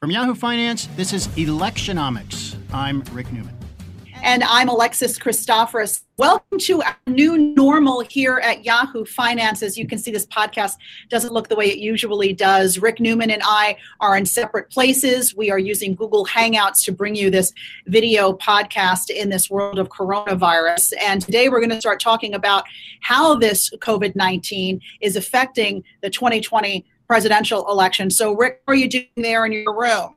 From Yahoo Finance, this is Electionomics. I'm Rick Newman. And I'm Alexis Christoforous. Welcome to our new normal here at Yahoo Finance. As you can see, this podcast doesn't look the way it usually does. Rick Newman and I are in separate places. We are using Google Hangouts to bring you this video podcast in this world of coronavirus. And today we're going to start talking about how this COVID 19 is affecting the 2020 presidential election. So, Rick, what are you doing there in your room?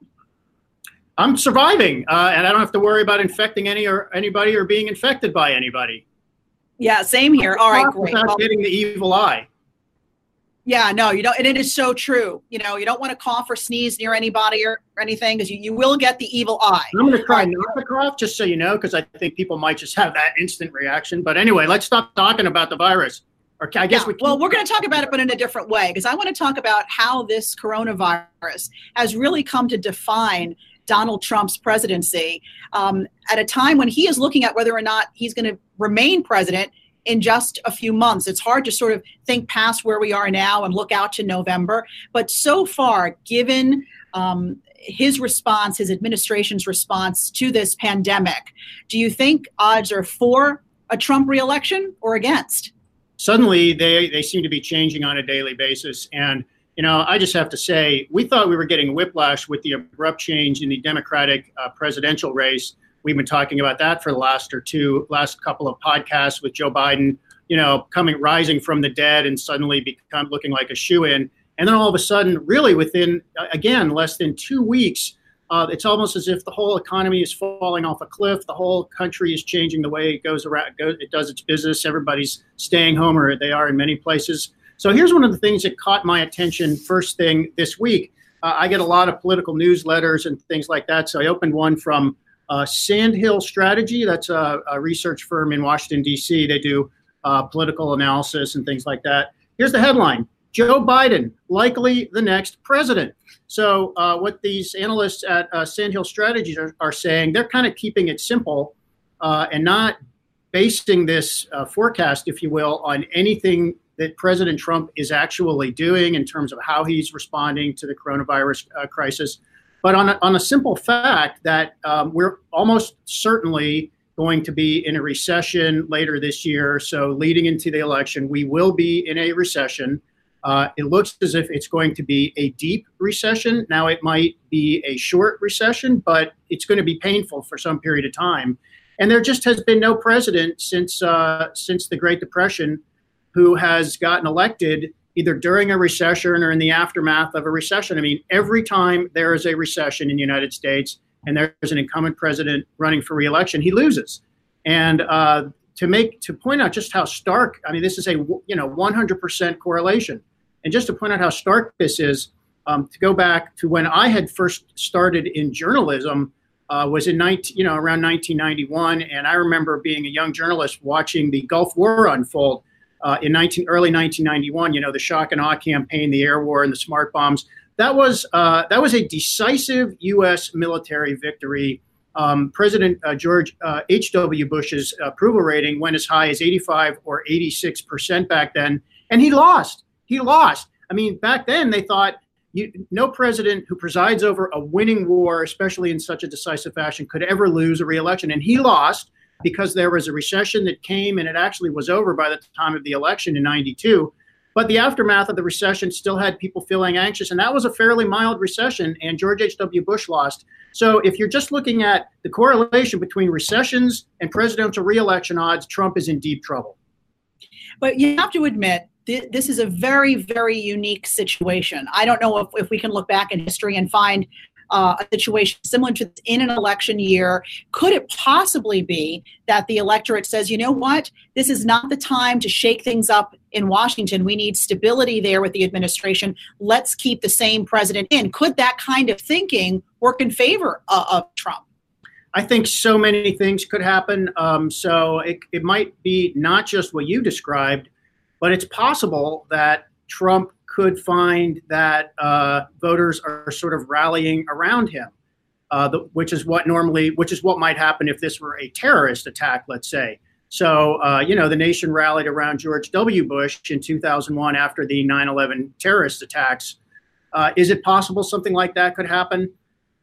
I'm surviving, uh, and I don't have to worry about infecting any or anybody or being infected by anybody. Yeah, same here. All right, great. Without well, getting the evil eye. Yeah, no, you don't, and it is so true. You know, you don't want to cough or sneeze near anybody or, or anything because you, you will get the evil eye. I'm going to try not to cough, just so you know, because I think people might just have that instant reaction. But anyway, let's stop talking about the virus. Or I guess yeah, we. Well, we're going to talk about it, but in a different way, because I want to talk about how this coronavirus has really come to define Donald Trump's presidency um, at a time when he is looking at whether or not he's going to remain president in just a few months. It's hard to sort of think past where we are now and look out to November. But so far, given um, his response, his administration's response to this pandemic, do you think odds are for a Trump reelection or against? Suddenly they, they seem to be changing on a daily basis. And, you know, I just have to say, we thought we were getting whiplash with the abrupt change in the Democratic uh, presidential race. We've been talking about that for the last or two, last couple of podcasts with Joe Biden, you know, coming, rising from the dead and suddenly become looking like a shoe in. And then all of a sudden, really within, again, less than two weeks, uh, it's almost as if the whole economy is falling off a cliff. The whole country is changing the way it goes around, goes, it does its business. Everybody's staying home, or they are in many places. So here's one of the things that caught my attention first thing this week. Uh, I get a lot of political newsletters and things like that. So I opened one from uh, Sandhill Strategy. That's a, a, research firm in Washington, D.C. They do uh, political analysis and things like that. Here's the headline Joe Biden, likely the next president. So, uh, what these analysts at uh, Sandhill Strategies are, are, saying, they're kind of keeping it simple uh, and not basing this uh, forecast, if you will, on anything that President Trump is actually doing in terms of how he's responding to the coronavirus uh, crisis, but on a, on a simple fact that um, we're almost certainly going to be in a recession later this year. So, leading into the election, we will be in a recession. Uh, it looks as if it's going to be a deep recession. Now, it might be a short recession, but it's going to be painful for some period of time. And there just has been no president since uh, since the Great Depression who has gotten elected either during a recession or in the aftermath of a recession. I mean, every time there is a recession in the United States and there's an incumbent president running for reelection, he loses. And uh, to make to point out just how stark, I mean, this is a you know 100% correlation. And just to point out how stark this is, um, to go back to when I had first started in journalism, uh, was in 19, you know around 1991, and I remember being a young journalist watching the Gulf War unfold uh, in 19, early 1991. You know the shock and awe campaign, the air war, and the smart bombs. That was uh, that was a decisive U.S. military victory. Um, President uh, George H.W. Uh, Bush's approval rating went as high as 85 or 86 percent back then, and he lost he lost. I mean, back then they thought you, no president who presides over a winning war, especially in such a decisive fashion, could ever lose a reelection. And he lost because there was a recession that came and it actually was over by the time of the election in 92. But the aftermath of the recession still had people feeling anxious. And that was a fairly mild recession. And George H.W. Bush lost. So if you're just looking at the correlation between recessions and presidential reelection odds, Trump is in deep trouble. But you have to admit, this is a very, very unique situation. I don't know if, if we can look back in history and find uh, a situation similar to this in an election year. Could it possibly be that the electorate says, you know what, this is not the time to shake things up in Washington? We need stability there with the administration. Let's keep the same president in. Could that kind of thinking work in favor of, of Trump? I think so many things could happen. Um, so it, it might be not just what you described but it's possible that Trump could find that uh, voters are sort of rallying around him, uh, the, which is what normally, which is what might happen if this were a terrorist attack, let's say. So, uh, you know, the nation rallied around George W. Bush in 2001 after the 9 11 terrorist attacks. Uh, is it possible something like that could happen?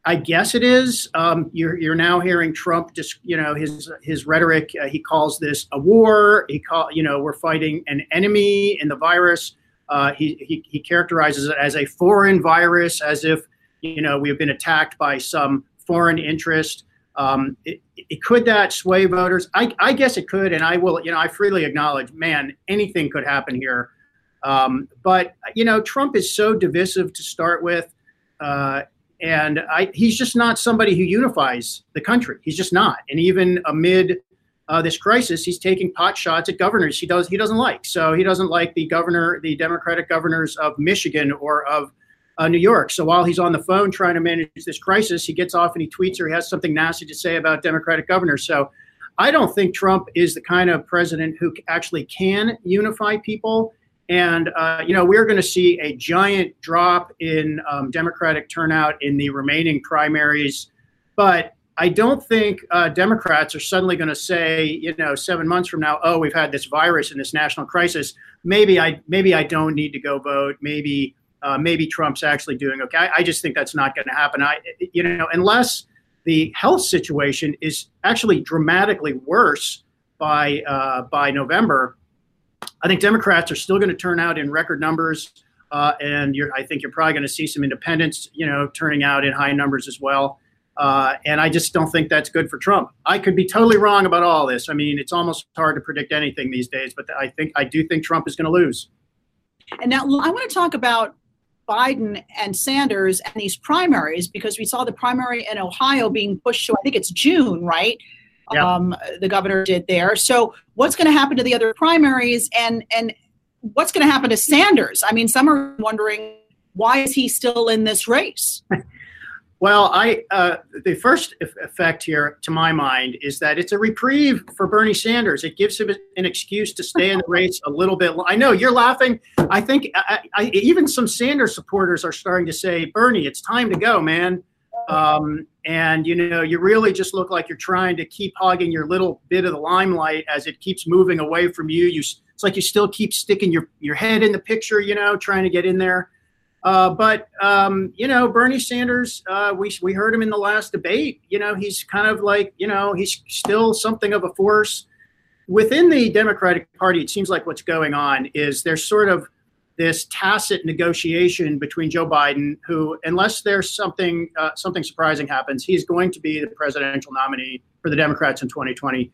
I guess it is. Um, you're you're now hearing Trump just you know his his rhetoric. Uh, he calls this a war. He call you know we're fighting an enemy in the virus. Uh, he, he he characterizes it as a foreign virus, as if you know we have been attacked by some foreign interest. Um, it, it, could that sway voters? I, I guess it could, and I will. You know, I freely acknowledge, man, anything could happen here. Um, but you know, Trump is so divisive to start with. Uh, and I, he's just not somebody who unifies the country. He's just not. And even amid uh, this crisis, he's taking pot shots at governors he does he doesn't like. So he doesn't like the governor, the Democratic governors of Michigan or of uh, New York. So while he's on the phone trying to manage this crisis, he gets off and he tweets or he has something nasty to say about Democratic governors. So I don't think Trump is the kind of president who actually can unify people. And, uh, you know, we're going to see a giant drop in um, Democratic turnout in the remaining primaries. But I don't think uh, Democrats are suddenly going to say, you know, seven months from now, oh, we've had this virus and this national crisis. Maybe I, maybe I don't need to go vote. Maybe, uh, maybe Trump's actually doing okay. I, I just think that's not going to happen. I, you know, unless the health situation is actually dramatically worse by uh, by November, I think Democrats are still going to turn out in record numbers, uh, and I think you're probably going to see some independents, you know, turning out in high numbers as well. Uh, and I just don't think that's good for Trump. I could be totally wrong about all this. I mean, it's almost hard to predict anything these days, but I think I do think Trump is going to lose. And now I want to talk about Biden and Sanders and these primaries because we saw the primary in Ohio being pushed to I think it's June, right? Yep. um, the governor did there. So what's going to happen to the other primaries and and what's going to happen to Sanders? I mean, some are wondering why is he still in this race? Well, I uh, the first effect here, to my mind, is that it's a reprieve for Bernie Sanders. It gives him an excuse to stay in the race a little bit. I know you're laughing. I think I, I, even some Sanders supporters are starting to say, "Bernie, it's time to go, man." Um, and you know you really just look like you're trying to keep hogging your little bit of the limelight as it keeps moving away from you. You it's like you still keep sticking your your head in the picture you know trying to get in there. Uh, but um, you know bernie sanders uh, we, we heard him in the last debate. You know he's kind of like you know he's still something of a force. Within the democratic party it seems like what's going on is there's sort of this tacit negotiation between Joe Biden, who, unless there's something uh, something surprising happens, he's going to be the presidential nominee for the Democrats in 2020.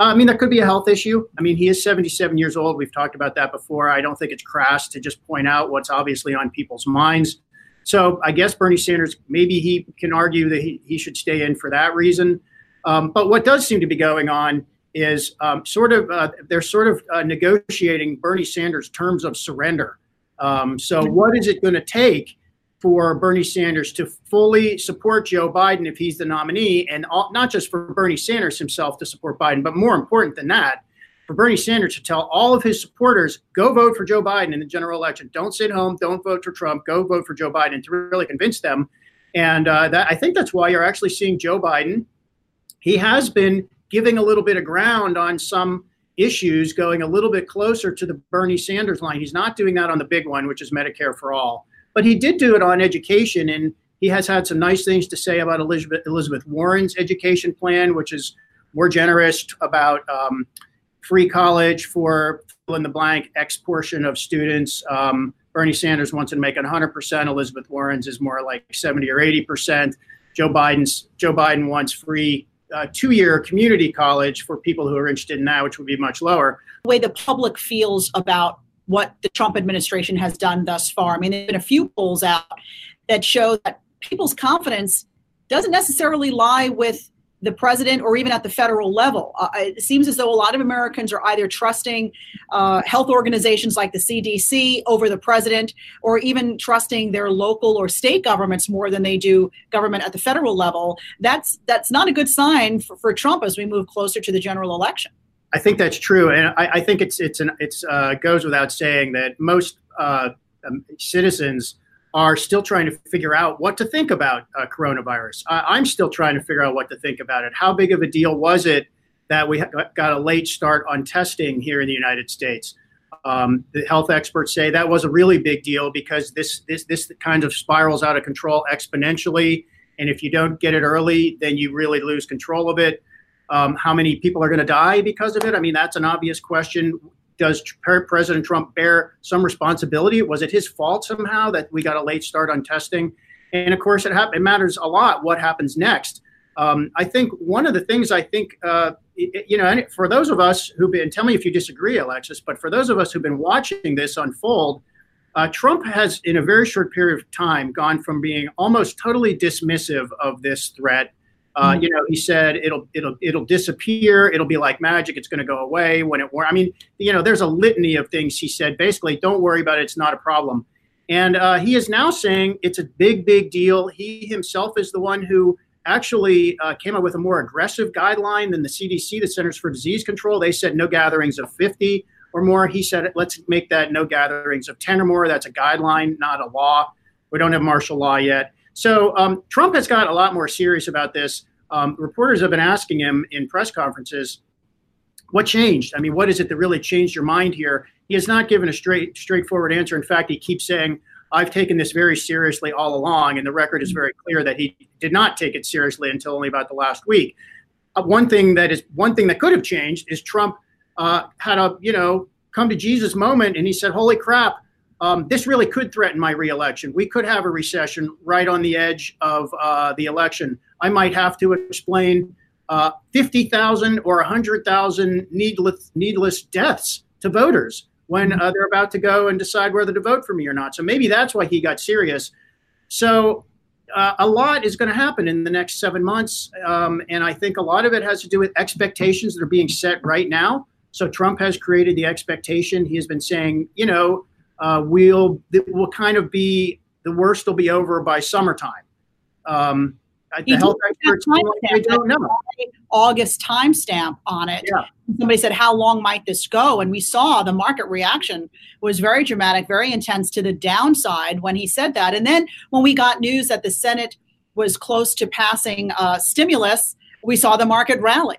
Uh, I mean, there could be a health issue. I mean, he is 77 years old. We've talked about that before. I don't think it's crass to just point out what's obviously on people's minds. So I guess Bernie Sanders, maybe he can argue that he, he should stay in for that reason. Um, but what does seem to be going on is um, sort of uh, they're sort of uh, negotiating Bernie Sanders' terms of surrender. Um, so, what is it going to take for Bernie Sanders to fully support Joe Biden if he's the nominee, and all, not just for Bernie Sanders himself to support Biden, but more important than that, for Bernie Sanders to tell all of his supporters, go vote for Joe Biden in the general election. Don't sit home. Don't vote for Trump. Go vote for Joe Biden to really convince them. And uh, that, I think that's why you're actually seeing Joe Biden. He has been giving a little bit of ground on some issues going a little bit closer to the Bernie Sanders line. He's not doing that on the big one, which is Medicare for all, but he did do it on education, and he has had some nice things to say about Elizabeth Elizabeth Warren's education plan, which is more generous about um, free college for fill in the blank X portion of students. Um, Bernie Sanders wants to make it 100%. Elizabeth Warren's is more like 70 or 80%. Joe Biden's Joe Biden wants free uh, two-year community college for people who are interested in that, which would be much lower. The way the public feels about what the Trump administration has done thus far. I mean, there have been a few polls out that show that people's confidence doesn't necessarily lie with the president or even at the federal level. Uh, it seems as though a lot of Americans are either trusting uh, health organizations like the CDC over the president or even trusting their local or state governments more than they do government at the federal level. That's that's not a good sign for, for Trump as we move closer to the general election. I think that's true, and I, I think it's it's it's uh, goes without saying that most uh, um, citizens are still trying to figure out what to think about uh, coronavirus. I, am still trying to figure out what to think about it. How big of a deal was it that we got a late start on testing here in the United States? Um, the health experts say that was a really big deal because this this this kind of spirals out of control exponentially, And if you don't get it early, then you really lose control of it. Um, how many people are going to die because of it? I mean, that's an obvious question. Does President Trump bear some responsibility? Was it his fault somehow that we got a late start on testing? And of course, it, ha- it matters a lot what happens next. Um, I think one of the things I think, uh, you know, for those of us who've been, tell me if you disagree, Alexis, but for those of us who've been watching this unfold, uh, Trump has, in a very short period of time, gone from being almost totally dismissive of this threat. Uh, mm-hmm. You know, he said it'll it'll it'll disappear. It'll be like magic. It's going to go away when it. War- I mean, you know, there's a litany of things he said. Basically, don't worry about it. It's not a problem. And uh, he is now saying it's a big, big deal. He himself is the one who actually uh, came up with a more aggressive guideline than the CDC, the Centers for Disease Control. They said no gatherings of 50 or more. He said, let's make that no gatherings of 10 or more. That's a guideline, not a law. We don't have martial law yet. So um, Trump has got a lot more serious about this. Um, reporters have been asking him in press conferences, what changed? I mean, what is it that really changed your mind here? He has not given a straight, straightforward answer. In fact, he keeps saying, I've taken this very seriously all along, and the record is very clear that he did not take it seriously until only about the last week. Uh, one thing that is one thing that could have changed is Trump uh, had a you know come to Jesus moment, and he said, "Holy crap, um, this really could threaten my reelection. We could have a recession right on the edge of uh, the election. I might have to explain uh, 50,000 or 100,000 needless needless deaths to voters when uh, they're about to go and decide whether to vote for me or not. So maybe that's why he got serious. So uh, a lot is going to happen in the next seven months. Um, and I think a lot of it has to do with expectations that are being set right now. So Trump has created the expectation. He has been saying, you know, uh, we'll will kind of be the worst will be over by summertime. Um, the health experts they don't know. August timestamp on it. Yeah. Somebody said, "How long might this go?" And we saw the market reaction was very dramatic, very intense to the downside when he said that. And then when we got news that the Senate was close to passing uh, stimulus, we saw the market rally.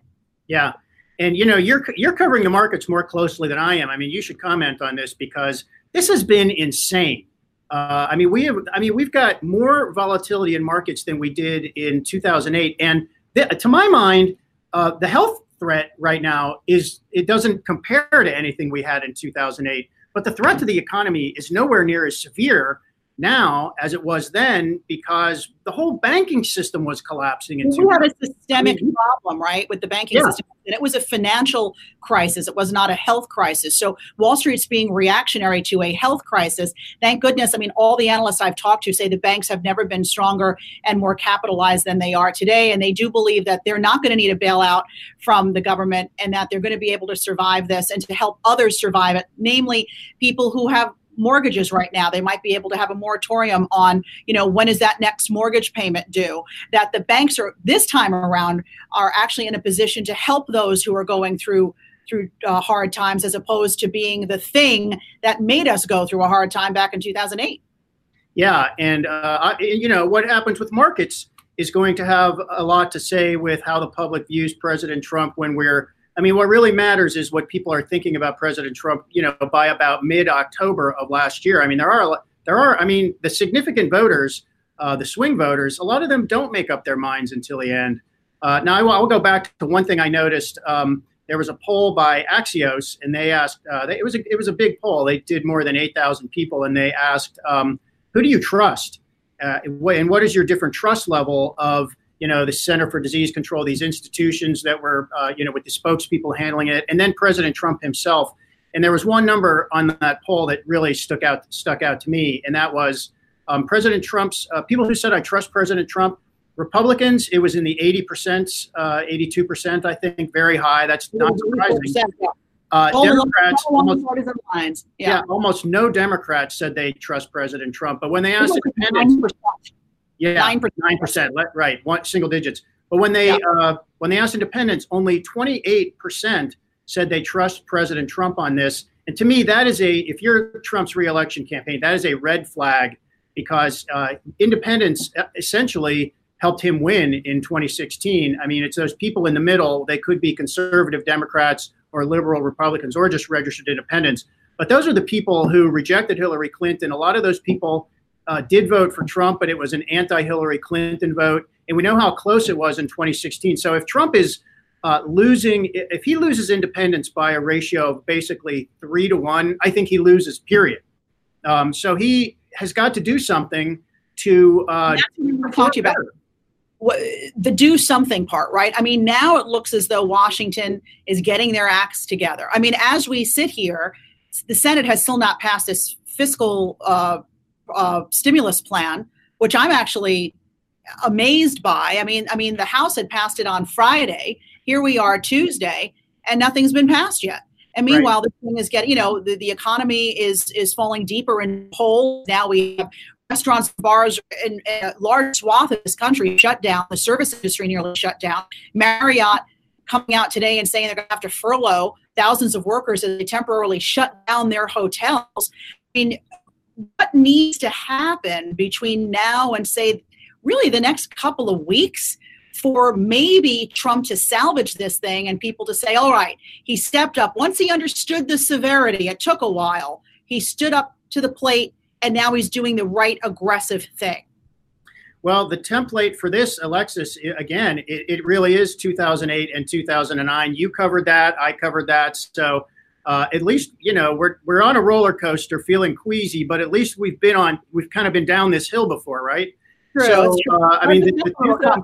Yeah, and you know, you're you're covering the markets more closely than I am. I mean, you should comment on this because this has been insane. Uh, I mean, we have. I mean, we've got more volatility in markets than we did in 2008, and th- to my mind, uh, the health threat right now is it doesn't compare to anything we had in 2008. But the threat to the economy is nowhere near as severe now as it was then because the whole banking system was collapsing. Into we had a systemic I mean, problem, right, with the banking yeah. system. And it was a financial crisis. It was not a health crisis. So Wall Street's being reactionary to a health crisis. Thank goodness. I mean, all the analysts I've talked to say the banks have never been stronger and more capitalized than they are today. And they do believe that they're not going to need a bailout from the government and that they're going to be able to survive this and to help others survive it, namely people who have mortgages right now. They might be able to have a moratorium on, you know, when is that next mortgage payment due? That the banks are this time around are actually in a position to help those who are going through through uh, hard times as opposed to being the thing that made us go through a hard time back in 2008. Yeah, and uh, you know what happens with markets is going to have a lot to say with how the public views President Trump when we're I mean, what really matters is what people are thinking about President Trump. You know, by about mid-October of last year. I mean, there are there are. I mean, the significant voters, uh, the swing voters, a lot of them don't make up their minds until the end. Uh, now, I will, I will, go back to one thing I noticed. Um, there was a poll by Axios, and they asked. Uh, they, it was a, it was a big poll. They did more than eight thousand people, and they asked, um, "Who do you trust?" Uh, and what is your different trust level of you know, the Center for Disease Control, these institutions that were, uh, you know, with the spokespeople handling it, and then President Trump himself. And there was one number on that poll that really stuck out stuck out to me, and that was um, President Trump's uh, people who said I trust President Trump. Republicans, it was in the 80%, uh, 82%, I think, very high. That's not surprising. Uh, Democrats, almost, yeah. yeah. almost no Democrats said they trust President Trump. But when they asked independents, yeah, nine percent. Right, one single digits. But when they uh, when they asked independents, only twenty eight percent said they trust President Trump on this. And to me, that is a if you're Trump's reelection campaign, that is a red flag because uh, independents uh, essentially helped him win in 2016. I mean, it's those people in the middle. They could be conservative Democrats or liberal Republicans or just registered independents. But those are the people who rejected Hillary Clinton. A lot of those people uh, did vote for Trump, but it was an anti-Hillary Clinton vote, and we know how close it was in 2016. So if Trump is uh, losing, if he loses independents by a ratio of basically three to one, I think he loses. Period. Um, so he has got to do something to. Uh, That's what we were talking about. the do something part, right? I mean, now it looks as though Washington is getting their acts together. I mean, as we sit here, the Senate has still not passed this fiscal uh, uh, stimulus plan, which I'm actually amazed by. I mean, I mean, the House had passed it on Friday. Here we are Tuesday, and nothing's been passed yet. And meanwhile, right. the thing is getting, you know, the, the economy is is falling deeper in holes. Now we have restaurants, bars, and a large swath of this country shut down. The service industry nearly shut down. Marriott coming out today and saying they're going to have to furlough thousands of workers as they temporarily shut down their hotels. I mean, what needs to happen between now and say really the next couple of weeks for maybe Trump to salvage this thing and people to say, all right, he stepped up. Once he understood the severity, it took a while. He stood up to the plate and now he's doing the right aggressive thing. Well, the template for this, Alexis, again, it, it really is 2008 and 2009. You covered that. I covered that. So uh, at least you know we're we're on a roller coaster, feeling queasy, but at least we've been on we've kind of been down this hill before, right? True. So uh, I mean, the, the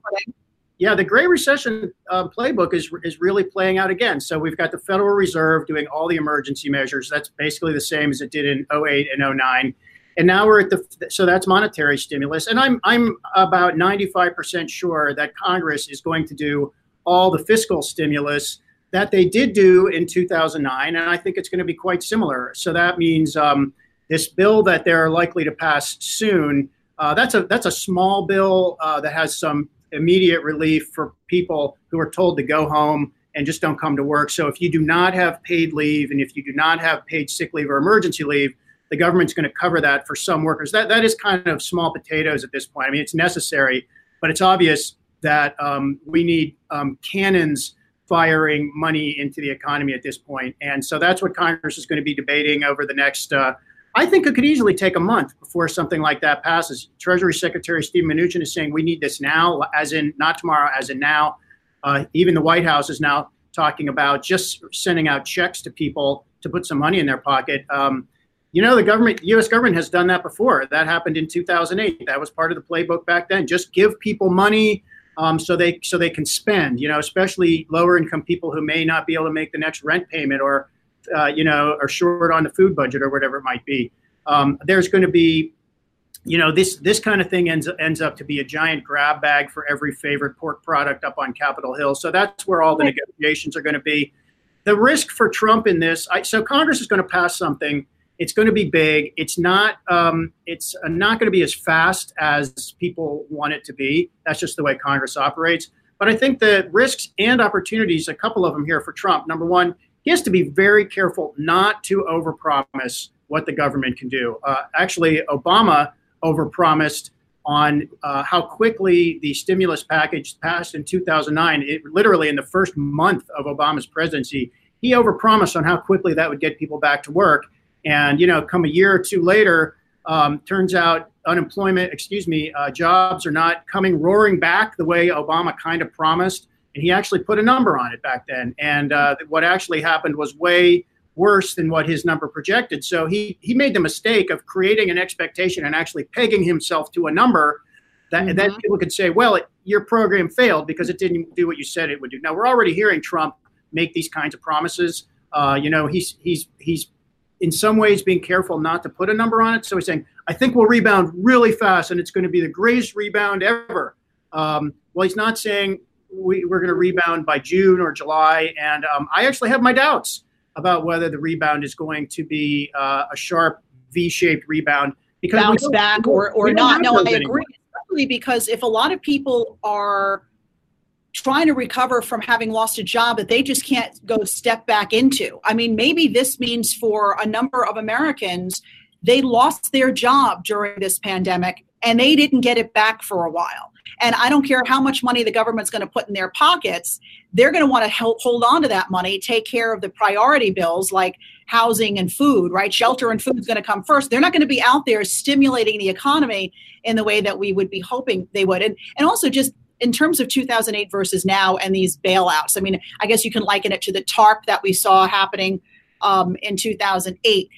yeah, the Great Recession uh, playbook is is really playing out again. So we've got the Federal Reserve doing all the emergency measures. That's basically the same as it did in 08 and 09. And now we're at the so that's monetary stimulus. And I'm I'm about 95% sure that Congress is going to do all the fiscal stimulus that they did do in 2009, and I think it's going to be quite similar. So that means um, this bill that they're likely to pass soon. Uh, that's a that's a small bill uh, that has some immediate relief for people who are told to go home and just don't come to work. So if you do not have paid leave and if you do not have paid sick leave or emergency leave, the government's going to cover that for some workers. That that is kind of small potatoes at this point. I mean, it's necessary, but it's obvious that um, we need um, cannons firing money into the economy at this point. And so that's what Congress is going to be debating over the next. Uh, I think it could easily take a month before something like that passes. Treasury Secretary Steve Mnuchin is saying we need this now, as in not tomorrow, as in now. Uh, even the White House is now talking about just sending out checks to people to put some money in their pocket. Um, you know, the government, U.S. government has done that before. That happened in 2008. That was part of the playbook back then. Just give people money um, so they so they can spend. You know, especially lower income people who may not be able to make the next rent payment or uh, you know are short on the food budget or whatever it might be. Um, there's going to be you know this this kind of thing ends ends up to be a giant grab bag for every favorite pork product up on Capitol Hill. So that's where all the negotiations are going to be. The risk for Trump in this, I, so Congress is going to pass something it's going to be big. It's not. Um, it's not going to be as fast as people want it to be. That's just the way Congress operates. But I think the risks and opportunities, a couple of them here for Trump. Number one, he has to be very careful not to overpromise what the government can do. Uh, actually, Obama overpromised on uh, how quickly the stimulus package passed in 2009. It literally in the first month of Obama's presidency, he overpromised on how quickly that would get people back to work. And you know, come a year or two later, um, turns out unemployment, excuse me, uh, jobs are not coming roaring back the way Obama kind of promised. And he actually put a number on it back then. And uh, what actually happened was way worse than what his number projected. So he he made the mistake of creating an expectation and actually pegging himself to a number that mm-hmm. then people could say, well, it, your program failed because it didn't do what you said it would do. Now we're already hearing Trump make these kinds of promises. Uh, you know, he's he's he's in some ways being careful not to put a number on it. So he's saying, I think we'll rebound really fast and it's going to be the greatest rebound ever. Um, well, he's not saying we, are going to rebound by June or July. And um, I actually have my doubts about whether the rebound is going to be uh, a sharp V shaped rebound. Because Bounce back or, or not. No, I agree. Anymore. Especially because if a lot of people are trying to recover from having lost a job that they just can't go step back into. I mean, maybe this means for a number of Americans, they lost their job during this pandemic and they didn't get it back for a while. And I don't care how much money the government's going to put in their pockets, they're going to want to help hold on to that money, take care of the priority bills like housing and food, right? Shelter and food is going to come first. They're not going to be out there stimulating the economy in the way that we would be hoping they would. And, and also just in terms of 2008 versus now and these bailouts, I mean, I guess you can liken it to the TARP that we saw happening um, in 2008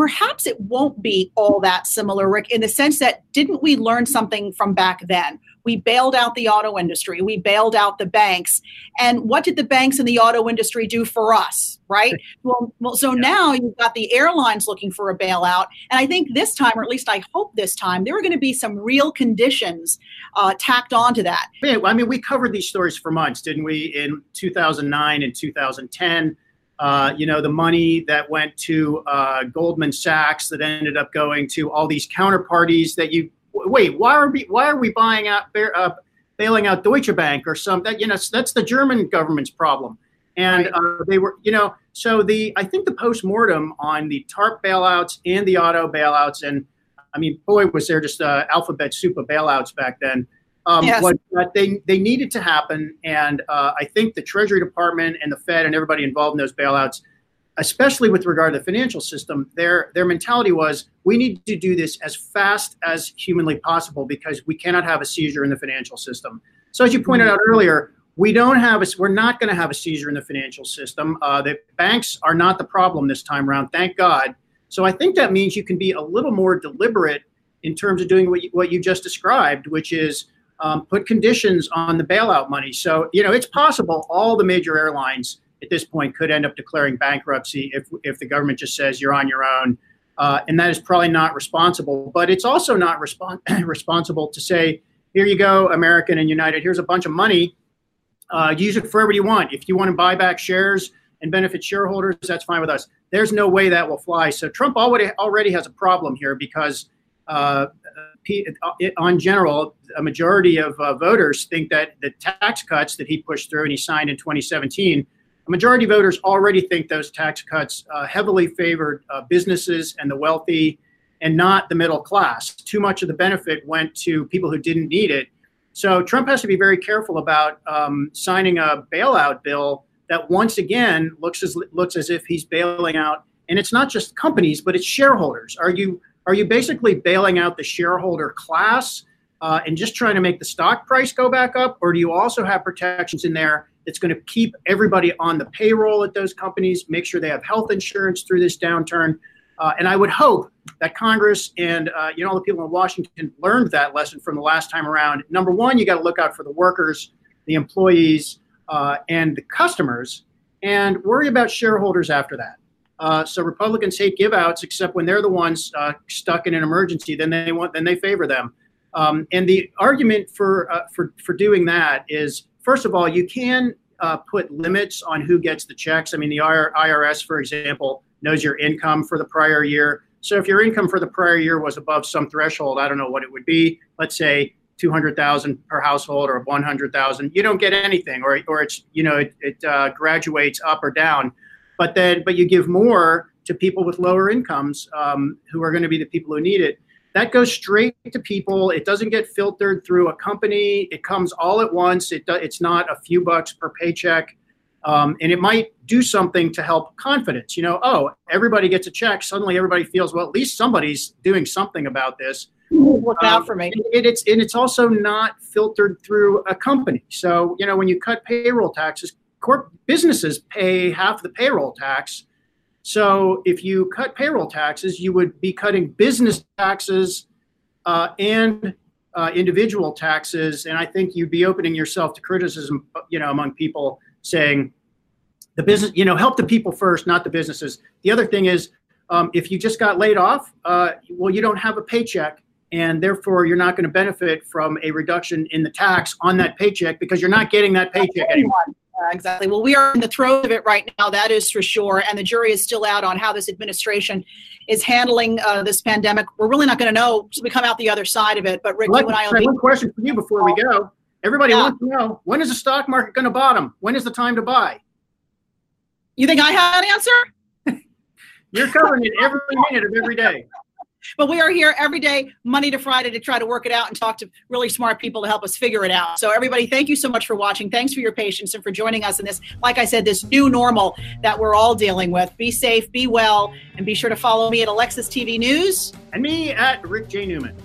perhaps it won't be all that similar, Rick, in the sense that didn't we learn something from back then? We bailed out the auto industry, we bailed out the banks. And what did the banks and the auto industry do for us, right? Well, well so yeah. now you've got the airlines looking for a bailout. And I think this time, or at least I hope this time, there are going to be some real conditions uh, tacked onto that. I mean, we covered these stories for months, didn't we, in 2009 and 2010? Uh, you know, the money that went to uh, Goldman Sachs that ended up going to all these counterparties that you wait. Why are we why are we buying out uh, bailing out Deutsche Bank or some that you know that's the German government's problem. And. Uh, they were you know so the I think the post mortem on the TARP bailouts and the auto bailouts and I mean boy was there just uh, alphabet soup of bailouts back then um, yes. what, what, they, they needed to happen. And uh, I think the Treasury Department and the Fed and everybody involved in those bailouts, especially with regard to the financial system, their, their mentality was we need to do this as fast as humanly possible because we cannot have a seizure in the financial system. So, as you pointed out earlier, we don't have a, we're not going to have a seizure in the financial system. Uh, the banks are not the problem this time around, thank God. So I think that means you can be a little more deliberate in terms of doing what you, what you just described, which is um, put conditions on the bailout money. So, you know, it's possible all the major airlines at this point could end up declaring bankruptcy if, if the government just says you're on your own. Uh, and that is probably not responsible. But it's also not respons- responsible to say, here you go, American and United, here's a bunch of money. Uh, use it for whatever you want. If you want to buy back shares and benefit shareholders, that's fine with us. There's no way that will fly. So Trump already already has a problem here because uh, on general, a majority of uh, voters think that the tax cuts that he pushed through and he signed in 2017, a majority voters already think those tax cuts uh, heavily favored uh, businesses and the wealthy and not the middle class. Too much of the benefit went to people who didn't need it. So Trump has to be very careful about um, signing a bailout bill that once again looks as looks as if he's bailing out. And it's not just companies, but it's shareholders. Are you are you basically bailing out the shareholder class uh, and just trying to make the stock price go back up? Or do you also have protections in there that's going to keep everybody on the payroll at those companies, make sure they have health insurance through this downturn? Uh, and I would hope that Congress and uh, you know all the people in Washington learned that lesson from the last time around. Number one, you got to look out for the workers, the employees, uh, and the customers, and worry about shareholders after that. Uh, so Republicans hate giveouts, except when they're the ones uh, stuck in an emergency. Then they want, then they favor them. Um, and the argument for uh, for for doing that is, first of all, you can uh, put limits on who gets the checks. I mean, the IRS, for example, knows your income for the prior year. So if your income for the prior year was above some threshold, I don't know what it would be. Let's say 200,000 per household or 100,000, you don't get anything, or or it's you know it, it uh, graduates up or down but then but you give more to people with lower incomes um, who are going to be the people who need it that goes straight to people. It doesn't get filtered through a company. It comes all at once. It, it's not a few bucks per paycheck. Um, and it might do something to help confidence you know oh everybody gets a check. Suddenly everybody feels well at least somebody's doing something about this. Look out um, for me. it, it's and it's also not filtered through a company. So you know when you cut payroll taxes corp businesses pay half the payroll tax. So if you cut payroll taxes, you would be cutting business taxes uh, and uh, individual taxes, and I think you'd be opening yourself to criticism, you know, among people saying the business, you know, help the people first, not the businesses. The other thing is, um, if you just got laid off, uh, well, you don't have a paycheck, and therefore you're not going to benefit from a reduction in the tax on that paycheck because you're not getting that paycheck anymore. Uh, exactly. Well, we are in the throes of it right now, that is for sure. And the jury is still out on how this administration is handling uh, this pandemic. We're really not going to know until we come out the other side of it. But Rick, well, you and I will One question for you before we go. Everybody yeah. wants to know when is the stock market going to bottom? When is the time to buy? You think I have an answer? You're covering it every minute of every day. But we are here every day, Monday to Friday, to try to work it out and talk to really smart people to help us figure it out. So, everybody, thank you so much for watching. Thanks for your patience and for joining us in this, like I said, this new normal that we're all dealing with. Be safe, be well, and be sure to follow me at Alexis TV News. And me at Rick J. Newman.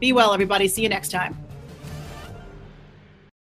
Be well, everybody. See you next time.